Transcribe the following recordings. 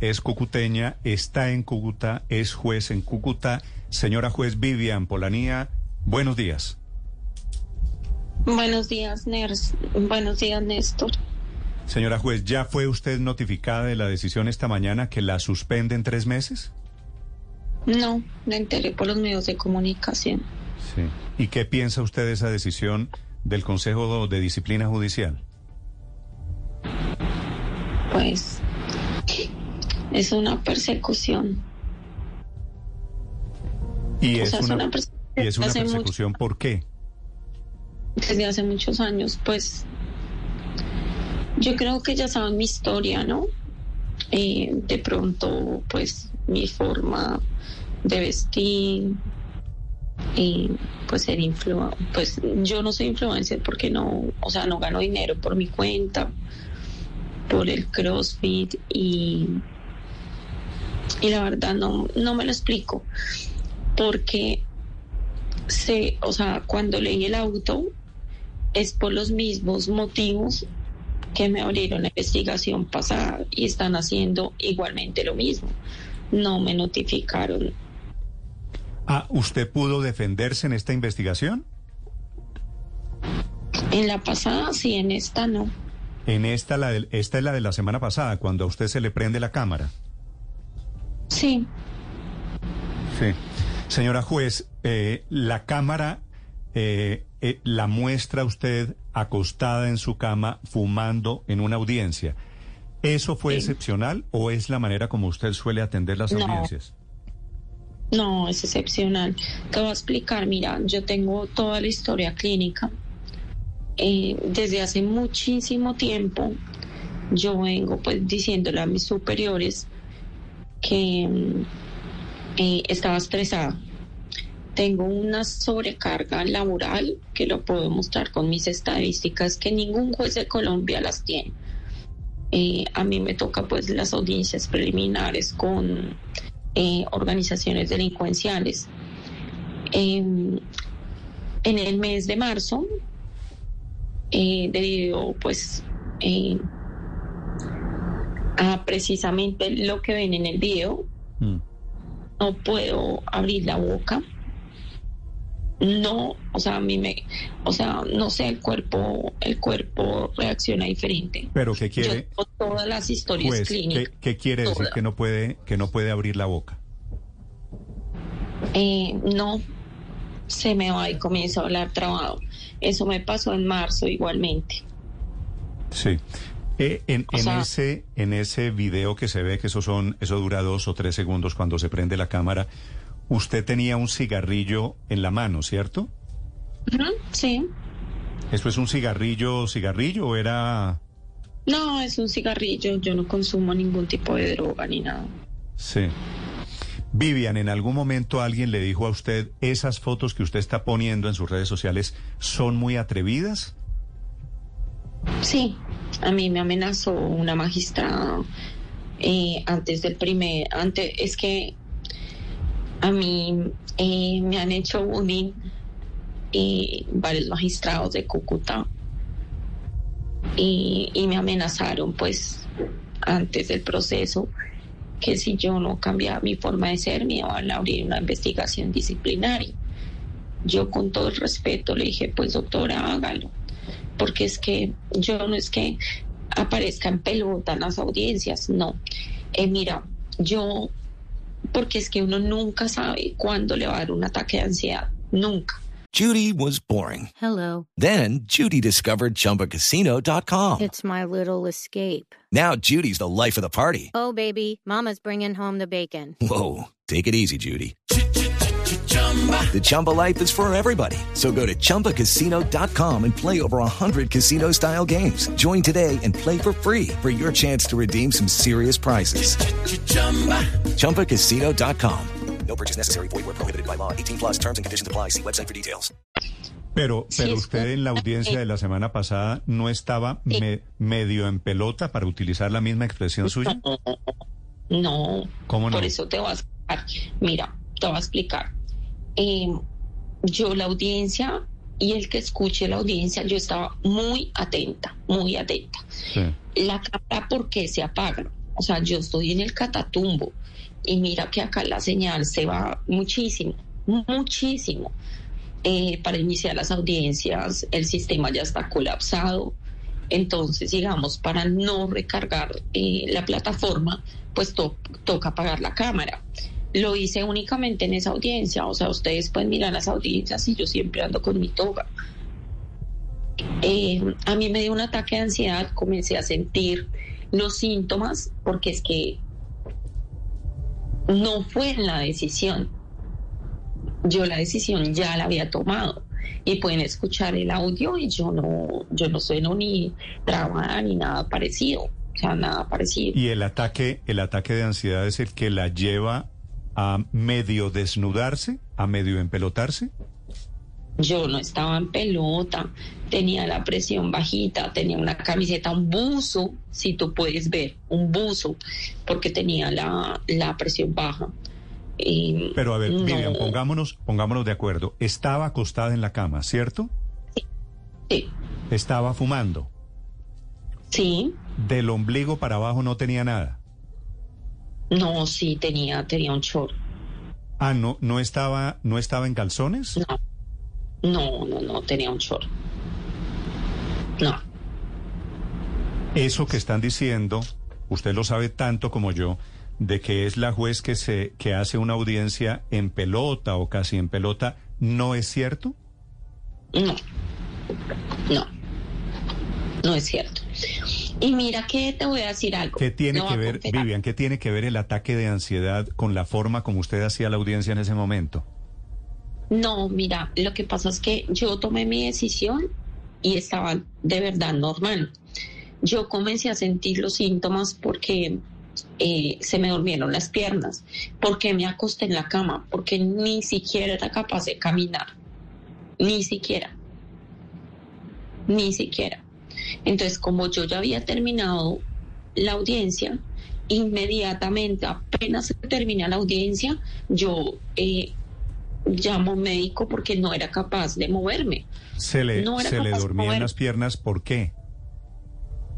Es cucuteña, está en Cúcuta, es juez en Cúcuta. Señora juez Vivian Polanía, buenos días. Buenos días, Ners. Buenos días, Néstor. Señora juez, ¿ya fue usted notificada de la decisión esta mañana que la suspenden tres meses? No, me enteré por los medios de comunicación. Sí. ¿Y qué piensa usted de esa decisión del Consejo de Disciplina Judicial? Pues es una persecución. ¿Y O es una, y es una mucho- persecución por qué? Desde hace muchos años, pues yo creo que ya saben mi historia, ¿no? Eh, de pronto, pues mi forma de vestir, y pues ser influ pues yo no soy influencer porque no, o sea, no gano dinero por mi cuenta, por el CrossFit y y la verdad no, no me lo explico porque se, o sea, cuando leí el auto es por los mismos motivos que me abrieron la investigación pasada y están haciendo igualmente lo mismo. No me notificaron. Ah, ¿usted pudo defenderse en esta investigación? En la pasada sí, en esta no. En esta, la del- esta es la de la semana pasada, cuando a usted se le prende la cámara. Sí, Sí. Señora juez, eh, la cámara eh, eh, la muestra usted acostada en su cama fumando en una audiencia. ¿Eso fue Sí. excepcional o es la manera como usted suele atender las No. audiencias? no, es excepcional. Te voy a explicar, mira, yo tengo toda la historia clínica. Eh, desde hace muchísimo tiempo yo vengo pues diciéndole a mis superiores que mm, eh, estaba estresada. Tengo una sobrecarga laboral que lo puedo mostrar con mis estadísticas que ningún juez de Colombia las tiene. Eh, a mí me toca pues las audiencias preliminares con eh, organizaciones delincuenciales. Em, en el mes de marzo, debido pues a precisamente lo que ven en el video, Mm. no puedo abrir la boca. No, o sea, a mí me, o sea, no sé, el cuerpo, el cuerpo reacciona diferente. ¿Pero qué Yo quiere, tengo todas las historias? ¿Qué, clínicas. qué quiere decir que no puede, que no puede abrir la boca? Eh, no, se me va y comienzo a hablar trabado. Eso me pasó en marzo igualmente. Sí. Eh, en, O en sea- ese, en ese video que se ve que eso son, eso dura dos o tres segundos cuando se prende la cámara, usted tenía un cigarrillo en la mano, ¿cierto? Sí, ¿Eso es un cigarrillo, cigarrillo o era...? no, es un cigarrillo. Yo no consumo ningún tipo de droga ni nada. Sí. Vivian, ¿en algún momento alguien le dijo a usted, esas fotos que usted está poniendo en sus redes sociales son muy atrevidas? Sí, a mí me amenazó una magistrada eh, antes del primer, antes es que a mí eh, me han hecho bullying y varios magistrados de Cúcuta y, y me amenazaron pues antes del proceso que si yo no cambiaba mi forma de ser me iban a abrir una investigación disciplinaria. Yo con todo el respeto le dije, pues doctora, hágalo porque es que yo no es que aparezca en pelota en las audiencias, no. Eh, mira, yo, porque es que uno nunca sabe cuándo le va a dar un ataque de ansiedad, nunca. Judy was boring. Hello. Then Judy discovered ChumbaCasino.com. It's my little escape. Now Judy's the life of the party. Oh, baby, Mama's bringing home the bacon. Whoa, take it easy, Judy. The Chumba life is for everybody. So go to ChumbaCasino.com and play over 100 casino style games. Join today and play for free for your chance to redeem some serious prizes. ChumbaCasino.com. No purchase necessary. Void where prohibited by law. 18 plus terms and conditions apply. See website for details. Pero, pero usted en la audiencia de la semana pasada no estaba me- medio en pelota para utilizar la misma expresión suya. No, ¿Cómo no? por eso te voy a explicar. Mira, te voy a explicar. Eh, yo la audiencia y el que escuche la audiencia, yo estaba muy atenta, muy atenta. Sí. La cámara, ¿por qué se apaga? O sea, yo estoy en el catatumbo y mira que acá la señal se va muchísimo, muchísimo. Eh, para iniciar las audiencias, el sistema ya está colapsado. Entonces, digamos, para no recargar eh, la plataforma, pues to- toca apagar la cámara. Lo hice únicamente en esa audiencia, o sea, ustedes pueden mirar las audiencias y yo siempre ando con mi toga. Eh, a mí me dio un ataque de ansiedad, comencé a sentir los síntomas, porque es que no fue la decisión. Yo la decisión ya la había tomado y pueden escuchar el audio y yo no, yo no sueno ni trabada ni nada parecido, o sea, nada parecido. Y el ataque, el ataque de ansiedad es el que la lleva a medio desnudarse, a medio empelotarse. Yo no estaba en pelota, tenía la presión bajita, tenía una camiseta, un buzo, si tú puedes ver, un buzo, porque tenía la, la presión baja. Y Pero a ver, no, Vivian, pongámonos, pongámonos de acuerdo. Estaba acostada en la cama, ¿cierto? Sí, Estaba fumando. sí, Del ombligo para abajo no tenía nada. No, sí, tenía, tenía un short. Ah, no, no estaba, no estaba en calzones. No, no, no, no, tenía un short. No. Eso que están diciendo, usted lo sabe tanto como yo, de que es la juez que se que hace una audiencia en pelota o casi en pelota, ¿no es cierto? No, no, no es cierto. Y mira que te voy a decir algo. ¿Qué tiene que ver. Vivian, qué tiene que ver el ataque de ansiedad con la forma como usted hacía la audiencia en ese momento? No, mira, lo que pasa es que yo tomé mi decisión y estaba de verdad normal. Yo comencé a sentir los síntomas porque eh, se me durmieron las piernas, porque me acosté en la cama, porque ni siquiera era capaz de caminar, ni siquiera, ni siquiera. Entonces, como yo ya había terminado la audiencia, inmediatamente, apenas terminé la audiencia, yo eh, llamo médico porque no era capaz de moverme. Se le, No se le dormían las piernas, ¿por qué?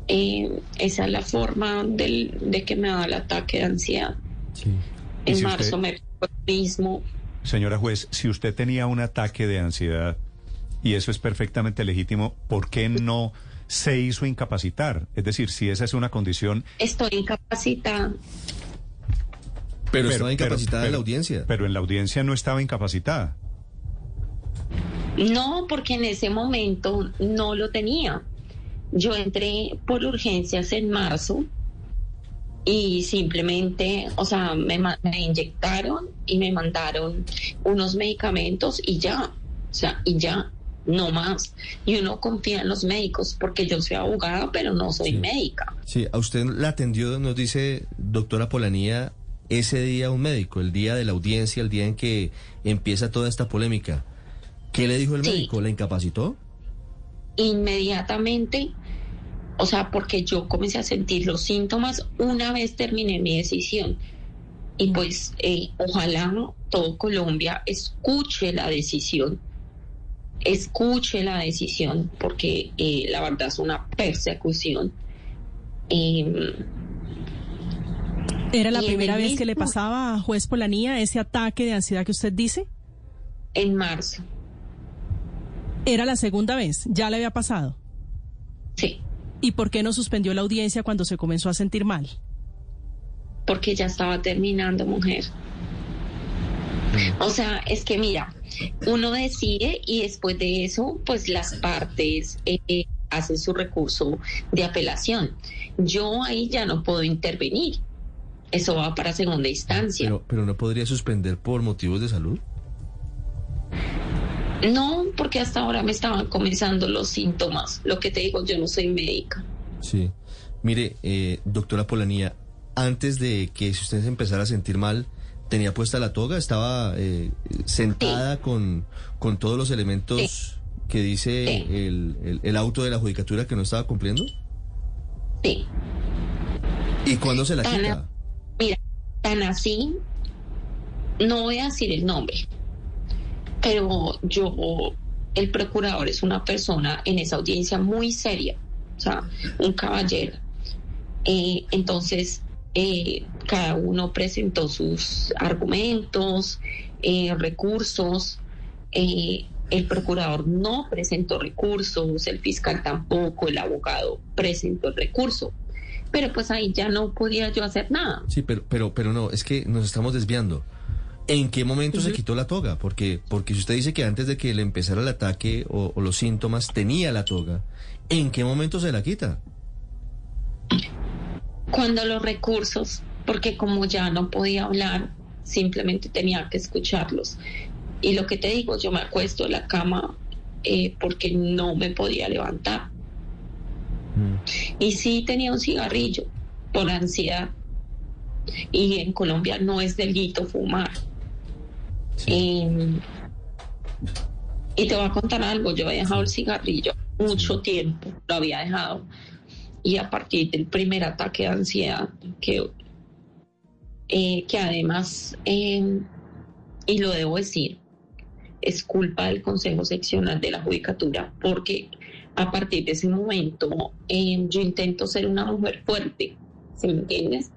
Eh, esa es la forma del- de que me da el ataque de ansiedad. En si marzo usted- me mismo. Señora juez, si usted tenía un ataque de ansiedad, y eso es perfectamente legítimo, ¿por qué no se hizo incapacitar? Es decir, si esa es una condición... Estoy incapacitada. Pero, estaba incapacitada en pero- la audiencia. Pero en la audiencia no estaba incapacitada. No, porque en ese momento no lo tenía. Yo entré por urgencias en marzo y simplemente, o sea, me, me inyectaron y me mandaron unos medicamentos y ya, o sea, y ya, no más. Y uno confía en los médicos porque yo soy abogada, pero no soy Sí. médica. Sí, a usted la atendió, nos dice doctora Polanía, ese día un médico, el día de la audiencia, el día en que empieza toda esta polémica. ¿Qué le dijo el Sí. médico? ¿La incapacitó? inmediatamente, o sea, porque yo comencé a sentir los síntomas una vez terminé mi decisión. Y pues eh, ojalá todo Colombia escuche la decisión, escuche la decisión, porque eh, la verdad es una persecución. Eh, ¿Era la primera vez que le pasaba a juez Polanía ese ataque de ansiedad que usted dice? en marzo, ¿Era la segunda vez? ¿Ya le había pasado? sí, ¿Y por qué no suspendió la audiencia cuando se comenzó a sentir mal? porque ya estaba terminando, mujer. O sea, es que mira, uno decide y después de eso, pues las partes eh, hacen su recurso de apelación. Yo ahí ya no puedo intervenir. Eso va para segunda instancia. Pero, pero no podría suspender por motivos de salud. No, porque hasta ahora me estaban comenzando los síntomas. Lo que te digo, yo no soy médica. Sí. Mire, eh, doctora Polanía, antes de que usted se empezara a sentir mal, ¿tenía puesta la toga? ¿Estaba eh, sentada con, con todos los elementos que dice Sí. el, el- el auto de la judicatura que no estaba cumpliendo? Sí. ¿Y cuándo se la Tan- quita? Mira, tan así, no voy a decir el nombre, pero yo, el procurador es una persona en esa audiencia muy seria, o sea, un caballero. Eh, entonces, eh, cada uno presentó sus argumentos, eh, recursos. eh, el procurador no presentó recursos, el fiscal tampoco, el abogado presentó el recurso. Pero pues ahí ya no podía yo hacer nada. Sí, pero, pero, pero no, es que nos estamos desviando. ¿En qué momento se quitó la toga? Porque, porque si usted dice que antes de que le empezara el ataque o, o los síntomas tenía la toga, ¿en qué momento se la quita? Cuando los recursos, porque como ya no podía hablar, simplemente tenía que escucharlos. Y lo que te digo, yo me acuesto en la cama eh, porque no me podía levantar. Y sí tenía un cigarrillo por ansiedad. Y en Colombia no es delito fumar. Eh, y te voy a contar algo, yo había dejado el cigarrillo mucho tiempo, lo había dejado. Y a partir del primer ataque de ansiedad, que, eh, que además, eh, y lo debo decir, es culpa del Consejo Seccional de la Judicatura, porque a partir de ese momento eh, yo intento ser una mujer fuerte, ¿sí me entiendes?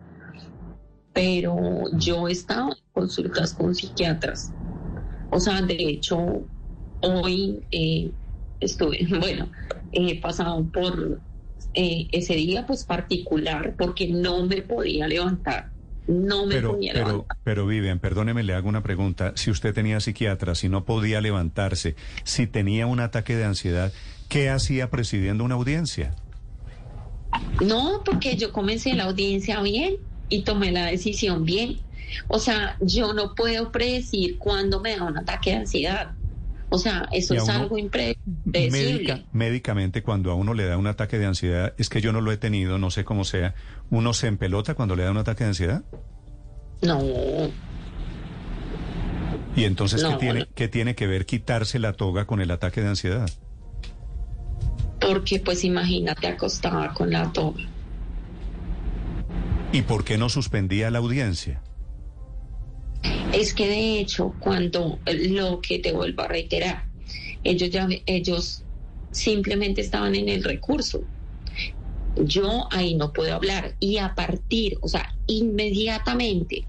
Pero yo he estado en consultas con psiquiatras. O sea, de hecho, hoy eh, estuve, bueno, he pasado por eh, ese día pues particular porque no me podía levantar. No me Pero, podía pero, levantar. pero Vivian, perdóneme, le hago una pregunta. Si usted tenía psiquiatra, si no podía levantarse, si tenía un ataque de ansiedad, ¿qué hacía presidiendo una audiencia? No, porque yo comencé la audiencia bien y tomé la decisión bien. O sea, yo no puedo predecir cuándo me da un ataque de ansiedad. O sea, eso es algo impredecible. Médica- médicamente, cuando a uno le da un ataque de ansiedad, es que yo no lo he tenido, no sé cómo sea, ¿uno se empelota cuando le da un ataque de ansiedad? No, ¿Y entonces ¿qué, tiene, no. qué tiene que ver quitarse la toga con el ataque de ansiedad? porque pues imagínate acostada con la toga. ¿Y por qué no suspendía la audiencia? Es que de hecho, cuando lo que te vuelvo a reiterar, ellos ya ellos simplemente estaban en el recurso. Yo ahí no puedo hablar y a partir, o sea, inmediatamente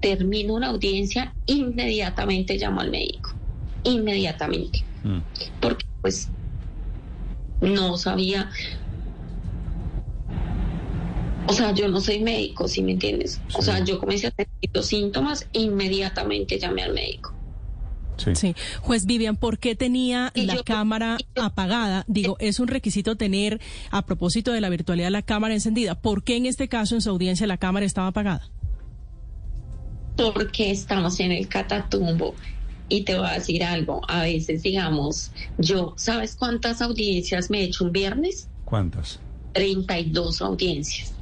termino una audiencia, inmediatamente llamo al médico, inmediatamente, Mm. porque pues no sabía, o sea, yo no soy médico, ¿sí me entiendes? O sea, yo comencé a sentir los síntomas, inmediatamente llamé al médico. Sí. Sí. Juez Vivian, ¿por qué tenía Y la yo- cámara yo- apagada? Digo, es un requisito tener, a propósito de la virtualidad, la cámara encendida. ¿Por qué en este caso, en su audiencia, la cámara estaba apagada? porque estamos en el catatumbo. Y te voy a decir algo, a veces digamos, yo, ¿sabes cuántas audiencias me he hecho un viernes? ¿Cuántas? 32 audiencias.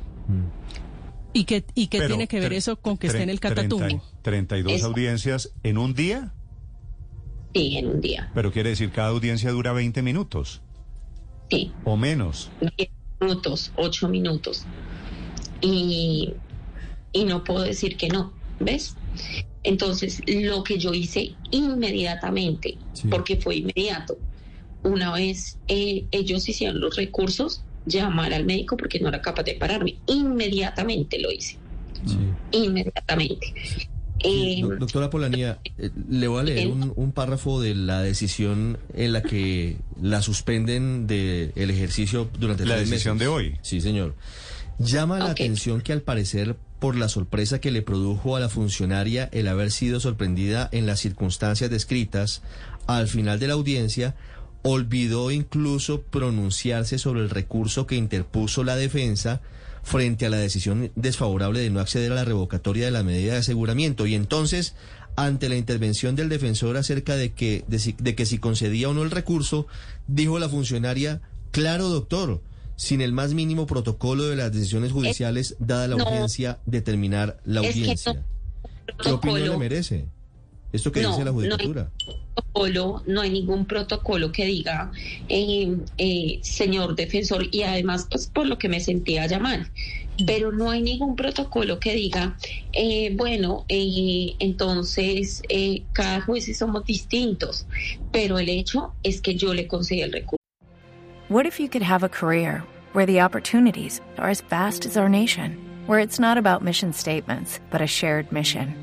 ¿Y qué, y qué tiene que ver eso con que esté en el 30 catatumbo? 32 Eso. audiencias en un día, Sí, en un día. pero quiere decir cada audiencia dura 20 minutos Sí, o menos. 10 minutos, 8 minutos. Y, y no puedo decir que no, ¿ves? Entonces, lo que yo hice inmediatamente, Sí. porque fue inmediato, una vez eh, ellos hicieron los recursos, llamar al médico porque no era capaz de pararme. Inmediatamente lo hice, Sí. inmediatamente. Sí, Eh, do- doctora Polanía, eh, le voy a leer un, un párrafo de la decisión en la que la suspenden del ejercicio durante La tres decisión meses. de hoy. Sí, señor. Llama la atención que al parecer, por la sorpresa que le produjo a la funcionaria el haber sido sorprendida en las circunstancias descritas, al final de la audiencia, olvidó incluso pronunciarse sobre el recurso que interpuso la defensa frente a la decisión desfavorable de no acceder a la revocatoria de la medida de aseguramiento. Y entonces, ante la intervención del defensor acerca de que, de, si, de que si concedía o no el recurso, dijo la funcionaria, claro doctor, sin el más mínimo protocolo de las decisiones judiciales, dada la no. urgencia de terminar la audiencia. ¿Qué opinión le merece? Esto que No, dice la no hay- judicatura. protocolo, no hay ningún protocolo que diga, eh, eh, señor defensor, y además, pues por lo que me sentía llamar, pero no hay ningún protocolo que diga, eh, bueno, eh, entonces eh, cada juez somos distintos, pero el hecho es que yo le concedí el recurso. What if you could have a career where the opportunities are as vast as our nation, where it's not about mission statements, but a shared mission?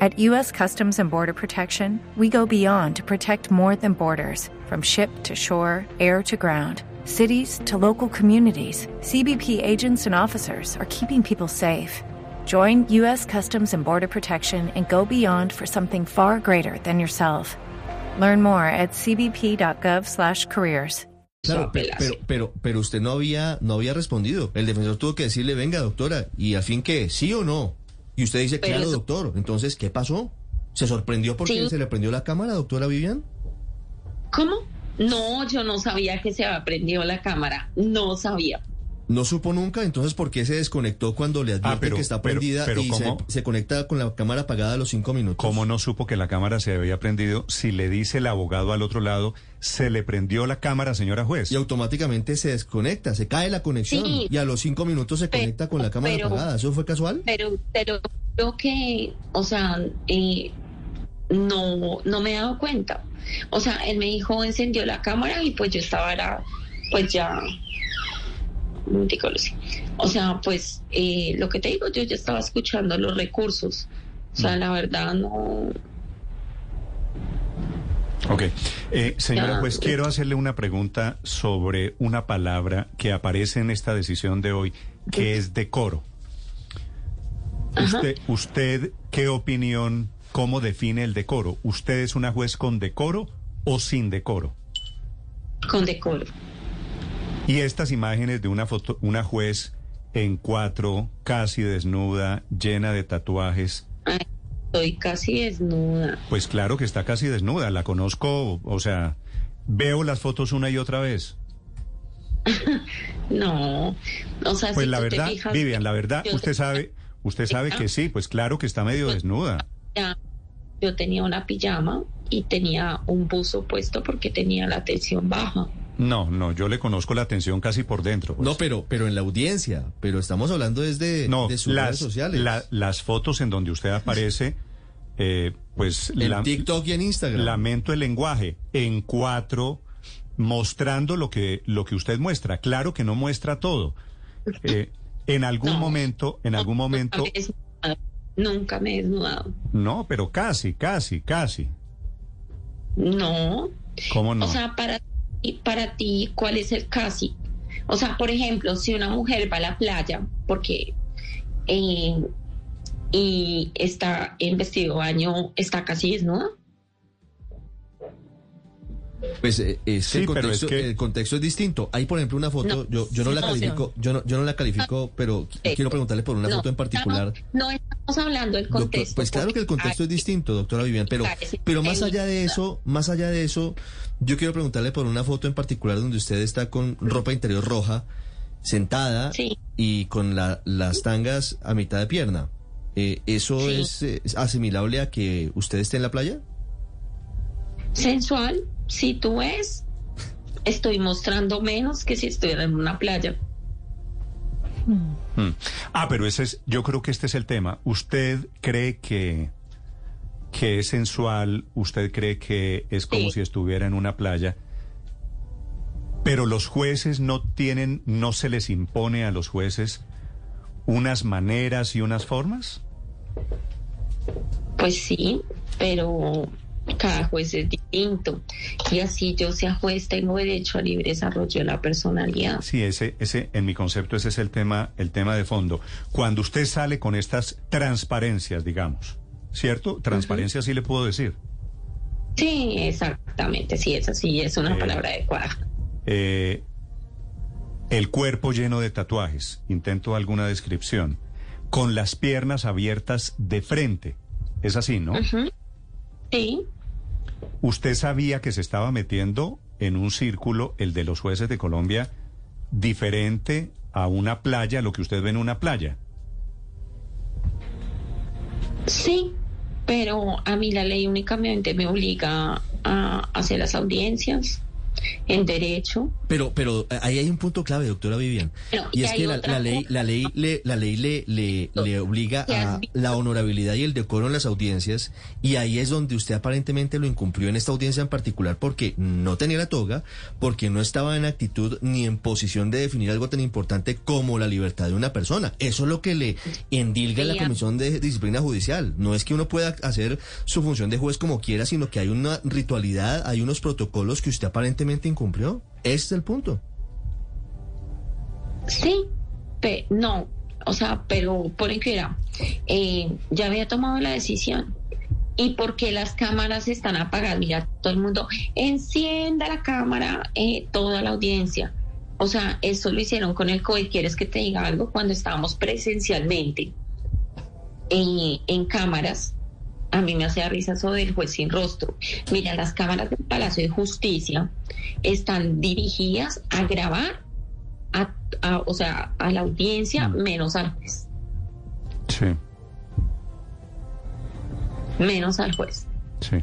At U.S. Customs and Border Protection, we go beyond to protect more than borders from ship to shore, air to ground. Cities to local communities, CBP agents and officers are keeping people safe. Join U.S. Customs and Border Protection and go beyond for something far greater than yourself. Learn more at cbp.gov/careers. Claro, pero, pero, pero, pero usted no había, no había respondido. El defensor tuvo que decirle, venga, doctora, y al fin qué, sí o no. Y usted dice, Pero claro, eso- doctor. Entonces, ¿qué pasó? ¿Se sorprendió porque Sí. se le prendió la cámara, doctora Vivian? ¿Cómo? No, yo no sabía que se había prendido la cámara, no sabía. No supo nunca, entonces, ¿por qué se desconectó cuando le advierte Ah, pero- que está prendida pero y se, conecta con la cámara apagada a los cinco minutos? ¿Cómo no supo que la cámara se había prendido? Si le dice el abogado al otro lado, se le prendió la cámara, señora juez. Y automáticamente se desconecta, se cae la conexión Sí. y a los cinco minutos se Pero- conecta con la cámara pero- apagada. ¿Eso fue casual? Pero, pero creo que, o sea, eh, no, no me he dado cuenta. O sea, él me dijo, encendió la cámara y pues yo estaba, era, pues ya, Lucy. o sea, pues eh, lo que te digo, yo ya estaba escuchando los recursos. O sea, la verdad no, Ok. Eh, señora juez, quiero hacerle una pregunta sobre una palabra que aparece en esta decisión de hoy, que es decoro. Usted, ¿qué opinión, cómo define el decoro? ¿Usted es una juez con decoro o sin decoro? con decoro. Y estas imágenes de una foto, una juez en cuatro, casi desnuda, llena de tatuajes, Ay, estoy casi desnuda. pues claro que está casi desnuda, la conozco, o sea, veo las fotos una y otra vez. No, o sea, Pues si la tú te verdad, fijas, Vivian, la verdad, usted sabe, usted sabe que sí, pues claro que está medio desnuda. yo tenía una pijama y tenía un buzo puesto porque tenía la tensión baja. No, no, yo le conozco la atención casi por dentro. pues. No, pero, pero en la audiencia. Pero estamos hablando desde No, de sus las, redes sociales. la- las fotos en donde usted aparece, eh, pues en la- TikTok y en Instagram. lamento el lenguaje, en cuatro, mostrando lo que, lo que usted muestra. Claro que no muestra todo. Eh, en algún No. momento, en algún momento, Nunca me he desnudado. Nunca me he desnudado. no, pero casi, casi, casi. No. ¿Cómo no? O sea, para ti, para ti, ¿cuál es el casi? O sea, por ejemplo, si una mujer va a la playa, porque eh, y está en vestido de baño, está casi desnuda. Pues eh, es que Sí, el pero contexto, es que- el contexto es distinto. Hay, por ejemplo, una foto, No, yo, yo no la califico, yo no, yo no la califico, pero Eh, quiero preguntarle por una no, foto en particular. No, no estamos hablando del Doctor, contexto. pues claro que el contexto es distinto, doctora Vivian, pero, pero más allá de eso, más allá de eso, yo quiero preguntarle por una foto en particular donde usted está con ropa interior roja, sentada Sí. y con la- las tangas a mitad de pierna. Eh, ¿Eso Sí. es, es asimilable a que usted esté en la playa? sensual, si tú ves, estoy mostrando menos que si estuviera en una playa. Mm. Ah, pero ese es, yo creo que este es el tema. ¿Usted cree que, que es sensual? ¿Usted cree que es como Sí. si estuviera en una playa? Pero los jueces no tienen, no se les impone a los jueces unas maneras y unas formas? Pues sí, pero cada juez es distinto. Y así yo sea juez, tengo derecho a libre desarrollo de la personalidad. Sí, ese, ese, en mi concepto, ese es el tema, el tema de fondo. Cuando usted sale con estas transparencias, digamos, ¿cierto? Transparencia sí le puedo decir. Sí, exactamente, sí, es así, es una Eh, palabra adecuada. Eh, el cuerpo lleno de tatuajes, intento alguna descripción, con las piernas abiertas de frente. Es así, ¿no? Sí, ¿Usted sabía que se estaba metiendo en un círculo, el de los jueces de Colombia, diferente a una playa, lo que usted ve en una playa? sí, pero a mí la ley únicamente me obliga a hacer las audiencias en derecho. Pero, pero eh, ahí hay un punto clave, doctora Vivian. Pero, y y es que la, ley, la ley, le, la ley le, le, le obliga ¿Qué has a la honorabilidad y el decoro en las audiencias, y ahí es donde usted aparentemente lo incumplió en esta audiencia en particular porque no tenía la toga, porque no estaba en actitud ni en posición de definir algo tan importante como la libertad de una persona. Eso es lo que le endilga la Comisión de Disciplina Judicial. No es que uno pueda hacer su función de juez como quiera, sino que hay una ritualidad, hay unos protocolos que usted aparentemente incumplió. Ese es el punto. Sí, pe- no, o sea, pero por era, eh, ya había tomado la decisión. ¿Y porque las cámaras están apagadas? Mira, todo el mundo, encienda la cámara, eh, toda la audiencia. O sea, eso lo hicieron con el COVID. ¿Quieres que te diga algo? Cuando estábamos presencialmente eh, en cámaras, a mí me hacía risa eso del juez sin rostro. Mira, las cámaras del Palacio de Justicia están dirigidas a grabar a, a- o sea, a la audiencia menos al juez, Sí, menos al juez. sí.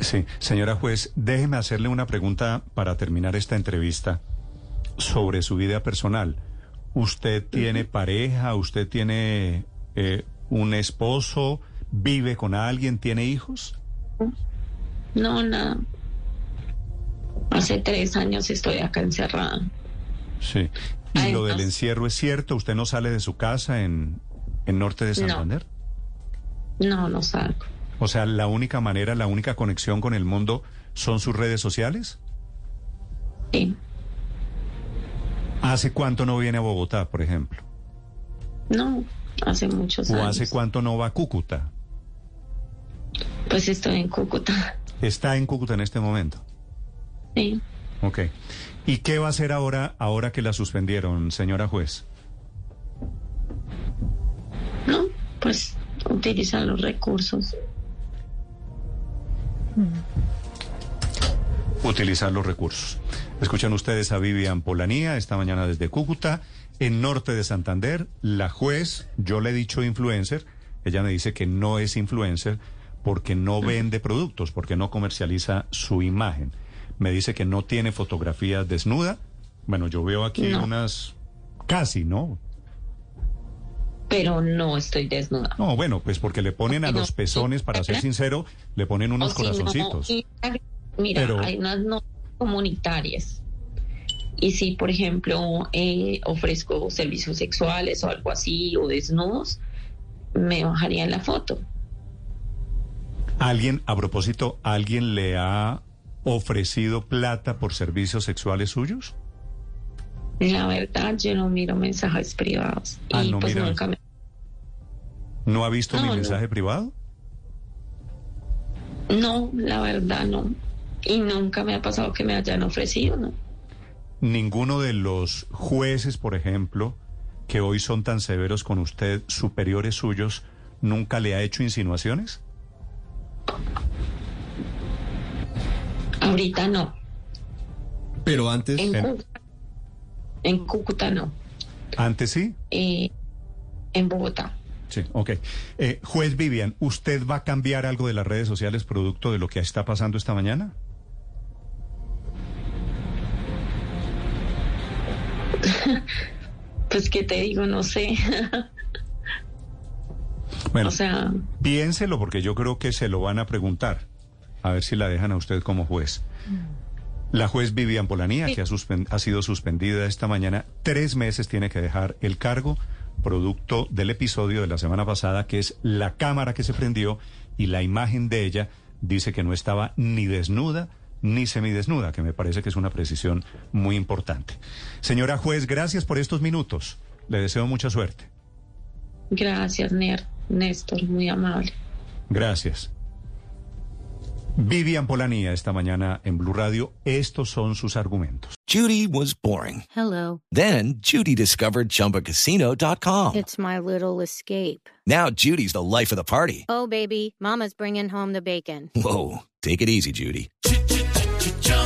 Sí, señora juez, déjeme hacerle una pregunta para terminar esta entrevista sobre su vida personal. ¿Usted tiene pareja? ¿Usted tiene eh, un esposo? ¿Vive con alguien? ¿Tiene hijos? No, nada. Hace tres años estoy acá encerrada. Sí. ¿Y Ay, lo del no. encierro es cierto? ¿Usted no sale de su casa en, en Norte de No. Santander? No, no salgo. O sea, la única manera, la única conexión con el mundo son sus redes sociales. Sí. ¿Hace cuánto no viene a Bogotá, por ejemplo? No, hace muchos ¿O años. hace cuánto no va a Cúcuta? Pues estoy en Cúcuta. Está en Cúcuta en este momento. Sí. Ok. ¿Y qué va a hacer ahora, ahora que la suspendieron, señora juez? No, pues utilizar los recursos. Utilizar los recursos. Escuchan ustedes a Vivian Polanía esta mañana desde Cúcuta, en norte de Santander. La juez, yo le he dicho influencer, ella me dice que no es influencer porque no vende productos, porque no comercializa su imagen. Me dice que no tiene fotografías desnuda. Bueno, yo veo aquí No. unas casi, ¿no? Pero no estoy desnuda. No, bueno, pues porque le ponen a No. los pezones, para ser sincero, le ponen unos si corazoncitos. mira, Pero- hay unas no comunitarias. Y si, por ejemplo, eh, ofrezco servicios sexuales o algo así, o desnudos, me bajarían la foto. ¿Alguien, a propósito, alguien le ha ofrecido plata por servicios sexuales suyos? La verdad, yo no miro mensajes privados. Ah, y no pues mira. nunca me... ¿No ha visto No, mi no. mensaje privado? No, la verdad no. Y nunca me ha pasado que me hayan ofrecido, ¿no? Ninguno de los jueces, por ejemplo, que hoy son tan severos con usted, superiores suyos, nunca le ha hecho insinuaciones? Ahorita no. Pero antes, En, En- Cúcuta, en Cúcuta no. Antes sí. Eh, en Bogotá. Sí, ok. Eh, juez Vivian, ¿usted va a cambiar algo de las redes sociales producto de lo que está pasando esta mañana? Pues, ¿qué te digo? No sé. Bueno, o sea, piénselo porque yo creo que se lo van a preguntar. A ver si la dejan a usted como juez. La juez Vivian Polanía, que ha, ha sido suspendida esta mañana, tres meses tiene que dejar el cargo, producto del episodio de la semana pasada, que es la cámara que se prendió y la imagen de ella dice que no estaba ni desnuda ni semidesnuda, que me parece que es una precisión muy importante. Señora juez, gracias por estos minutos. Le deseo mucha suerte. Gracias, Ner, Néstor, muy amable. Gracias. Vivian Polanía esta mañana en Blue Radio. Estos son sus argumentos. Judy was boring. Hello. Then Judy discovered ChumbaCasino.com. It's my little escape. Now Judy's the life of the party. Oh, baby, Mama's bringing home the bacon. Whoa, take it easy, Judy.